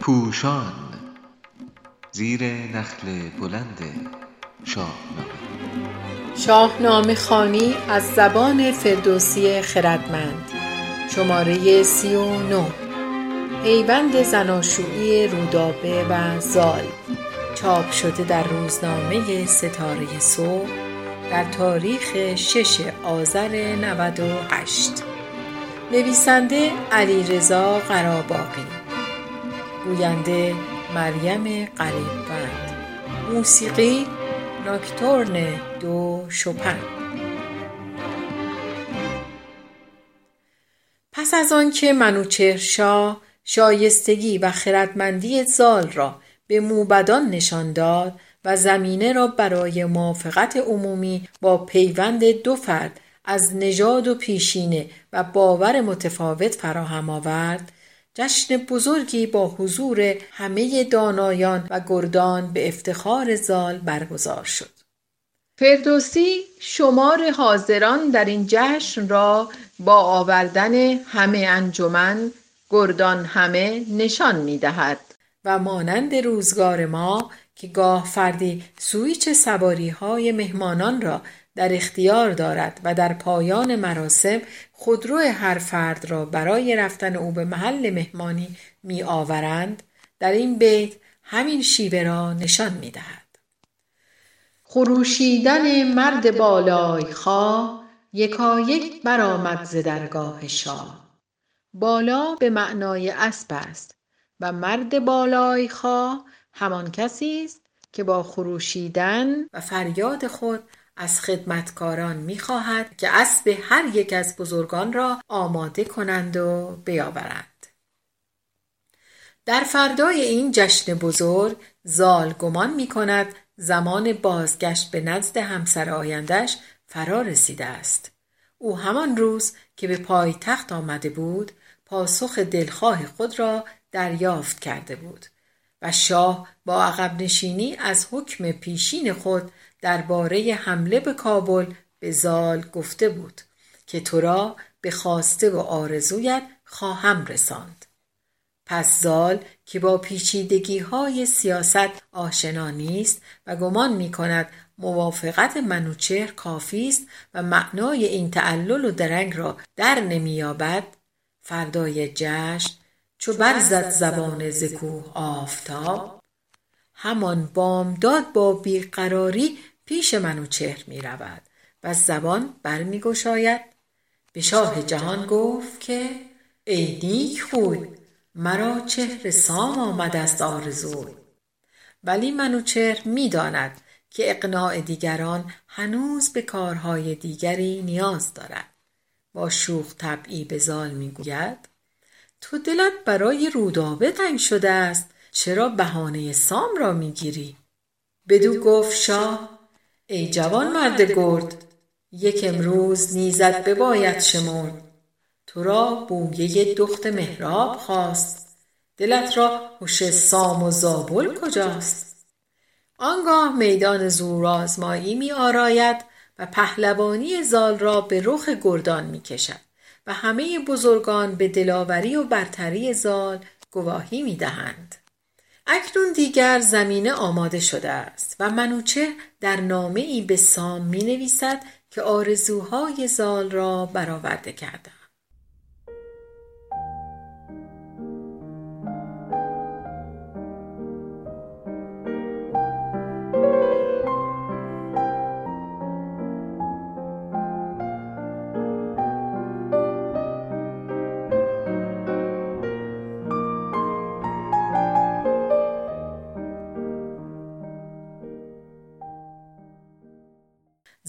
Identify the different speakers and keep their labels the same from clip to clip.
Speaker 1: پوشان زیر نخل بلند شاهنامه.
Speaker 2: شاهنامه خانی از زبان فردوسی خردمند. شماره سی و نو پیوند زناشویی رودابه و زال. چاپ شده در روزنامه ستاره صبح در تاریخ شش آذر 98 نویسنده علی رضا قراباقی. گوینده مریم قریبند موسیقی ناکتورن دو شپن. پس از آنکه منوچهر شاه شایستگی و خردمندی زال را به موبدان نشان داد و زمینه را برای موافقت عمومی با پیوند دو فرد از نژاد و پیشینه و باور متفاوت فراهم آورد. جشن بزرگی با حضور همه دانایان و گردان به افتخار زال برگزار شد. فردوسی شمار حاضران در این جشن را با آوردن همه انجمن گردان همه نشان می دهد و مانند روزگار ما که گاه فردی سویچ سواری های مهمانان را در اختیار دارد و در پایان مراسم خودرو هر فرد را برای رفتن او به محل مهمانی می آورند در این بیت همین شیوه را نشان می دهد. خروشیدن مرد بالای خواه یکایک برآمد ز درگاه شاه بالا به معنای اسب است و مرد بالای خواه همان کسی است که با خروشیدن و فریاد خود از خدمتکاران می‌خواهد که اسب هر یک از بزرگان را آماده کنند و بیاورند. در فردای این جشن بزرگ زال گمان می کند زمان بازگشت به نزد همسر آیندهش فرا رسیده است. او همان روز که به پایتخت آمده بود پاسخ دلخواه خود را دریافت کرده بود. و شاه با عقب نشینی از حکم پیشین خود درباره حمله به کابل به زال گفته بود که تو را به خواسته و آرزویت خواهم رساند. پس زال که با پیچیدگی های سیاست آشنا نیست و گمان می کند موافقت منوچهر کافی است و معنای این تعلل و درنگ را در نمییابد فردای جشن چو برزد زبان ز کوه آفتاب همان بامداد با بیقراری پیش منوچهر می رود و زبان برمیگشاید به شاه جهان گفت که ای نیک خوی مرا چهر سام آمده است آرزوی. ولی منوچهر می داند که اقناع دیگران هنوز به کارهای دیگری نیاز دارد. با شوخ طبعی به زال می گوید تو دلت برای رودابه تنگ شده است. چرا بهانه سام را می‌گیری؟ بدو گفت شاه ای جوان مرد گرد یک امروز نیزت بباید شمرد. تو را بویه دخت مهراب خواست. دلت را هش سام و زابل کجاست؟ آنگاه میدان زورآزمایی می آراید و پهلوانی زال را به رخ گردان می کشد و همه بزرگان به دلاوری و برتری زال گواهی می دهند. اکنون دیگر زمینه آماده شده است و منوچه در نامه ای به سام می نویسد که آرزوهای زال را برآورده کرده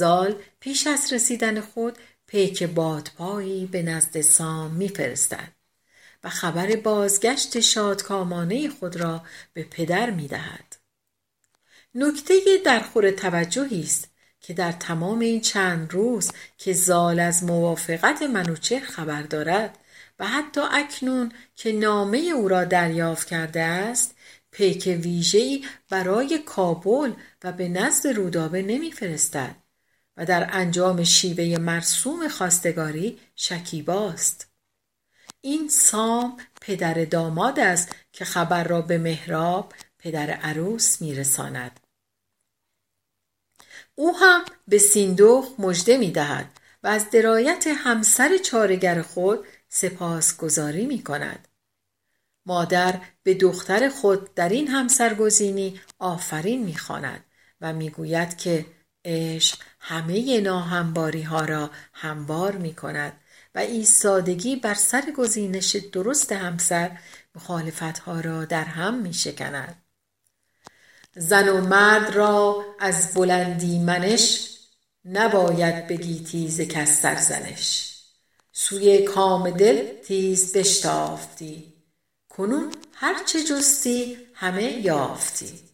Speaker 2: زال پیش از رسیدن خود پیک بادپایی به نزد سام میفرستد و خبر بازگشت شادکامانه خود را به پدر می‌دهد. نکته در خور توجهی است که در تمام این چند روز که زال از موافقت منوچهر خبر دارد و حتی اکنون که نامه او را دریافت کرده است پیک ویژه‌ای برای کابل و به نزد رودابه نمیفرستد. و در انجام شیوه مرسوم خواستگاری شکیباست این سام پدر داماد است که خبر را به مهراب پدر عروس میرساند او هم به سیندوخ مژده می‌دهد و از درایت همسر چارگر خود سپاسگزاری می کند. مادر به دختر خود در این همسرگزینی آفرین می‌خواند و می‌گوید که عشق همه ناهمباری ها را هموار می کند و ایستادگی بر سر گزینش درست همسر مخالفت ها را در هم می شکند. زن و مرد را از بلندی منش نباید بگی تیز کس سرزنش سوی کام دل تیز بشتافتی. کنون هرچه جستی همه یافتی.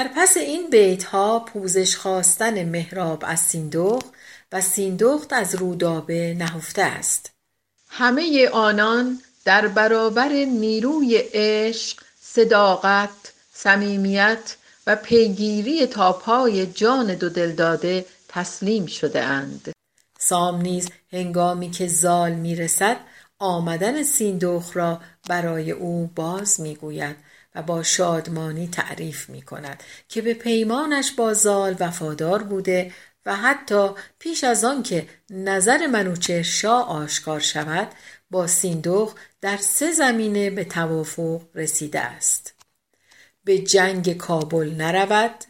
Speaker 2: در پس این بیتها پوزش خواستن مهراب از سیندخت و سیندخت از رودابه نهفته است. همه آنان در برابر نیروی عشق صداقت صمیمیت و پیگیری تا پای جان دو داده تسلیم شده اند. سام نیز هنگامی که زال می‌رسد آمدن سیندخت را برای او باز می‌گوید. و با شادمانی تعریف می کند که به پیمانش با زال وفادار بوده و حتی پیش از آن که نظر منوچهر شاه آشکار شود با سیندوخ در سه زمینه به توافق رسیده است. به جنگ کابل نرود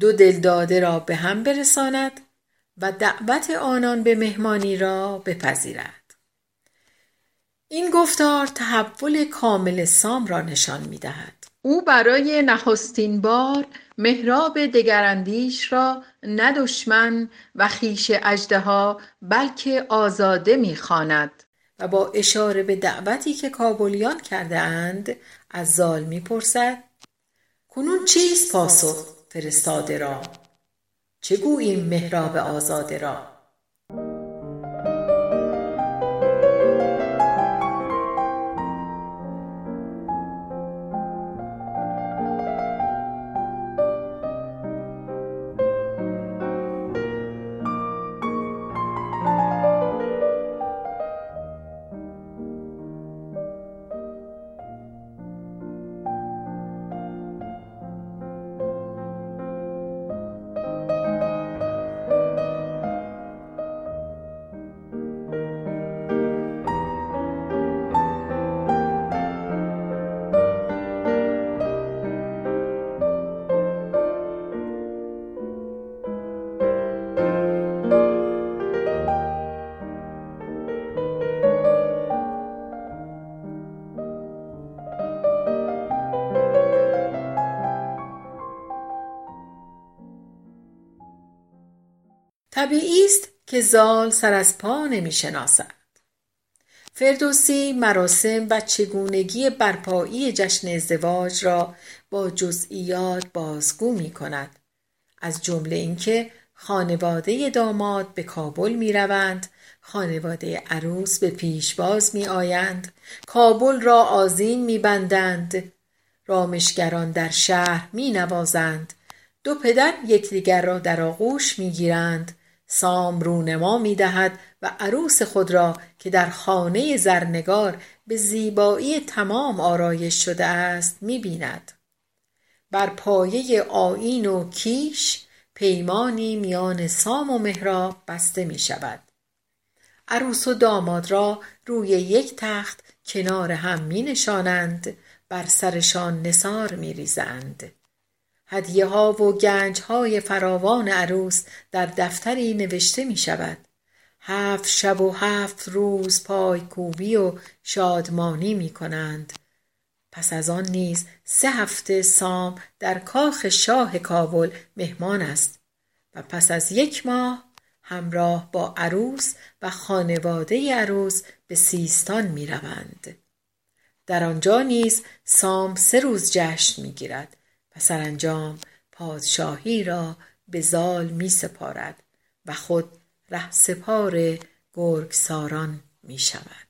Speaker 2: دو دلداده را به هم برساند و دعوت آنان به مهمانی را بپذیرد. این گفتار تحول کامل سام را نشان می دهد. او برای نخستین بار مهراب دگراندیش را نه دشمن و خیش اژدها بلکه آزاده می‌خواند. و با اشاره به دعوتی که کابلیان کرده اند از زال می‌پرسد کنون چیست پاسخ فرستاده را؟ گوییم مهراب آزاده را؟ طبیعی است که زال سر از پا نمی شناسد. فردوسی مراسم و چگونگی برپایی جشن ازدواج را با جزئیات بازگو می کند. از جمله اینکه خانواده داماد به کابل می روند، خانواده عروس به پیشواز می آیند، کابل را آزین می بندند، رامشگران در شهر می نوازند، دو پدر یکدیگر را در آغوش می گیرند، سام رونما می دهد و عروس خود را که در خانه زرنگار به زیبایی تمام آرایش شده است می بیند. بر پایه آین و کیش پیمانی میان سام و مهراب بسته می شود. عروس و داماد را روی یک تخت کنار هم می نشانند بر سرشان نسار می ریزند. هدیه ها و گنج های فراوان عروس در دفتری نوشته می شود هفت شب و هفت روز پای کوبی و شادمانی می کنند پس از آن نیز سه هفته سام در کاخ شاه کابل مهمان است و پس از یک ماه همراه با عروس و خانواده عروس به سیستان می روند. در آنجا نیز سام سه روز جشن می گیرد و سرانجام پادشاهی را به زال می سپارد و خود ره سپار گرگساران می شود.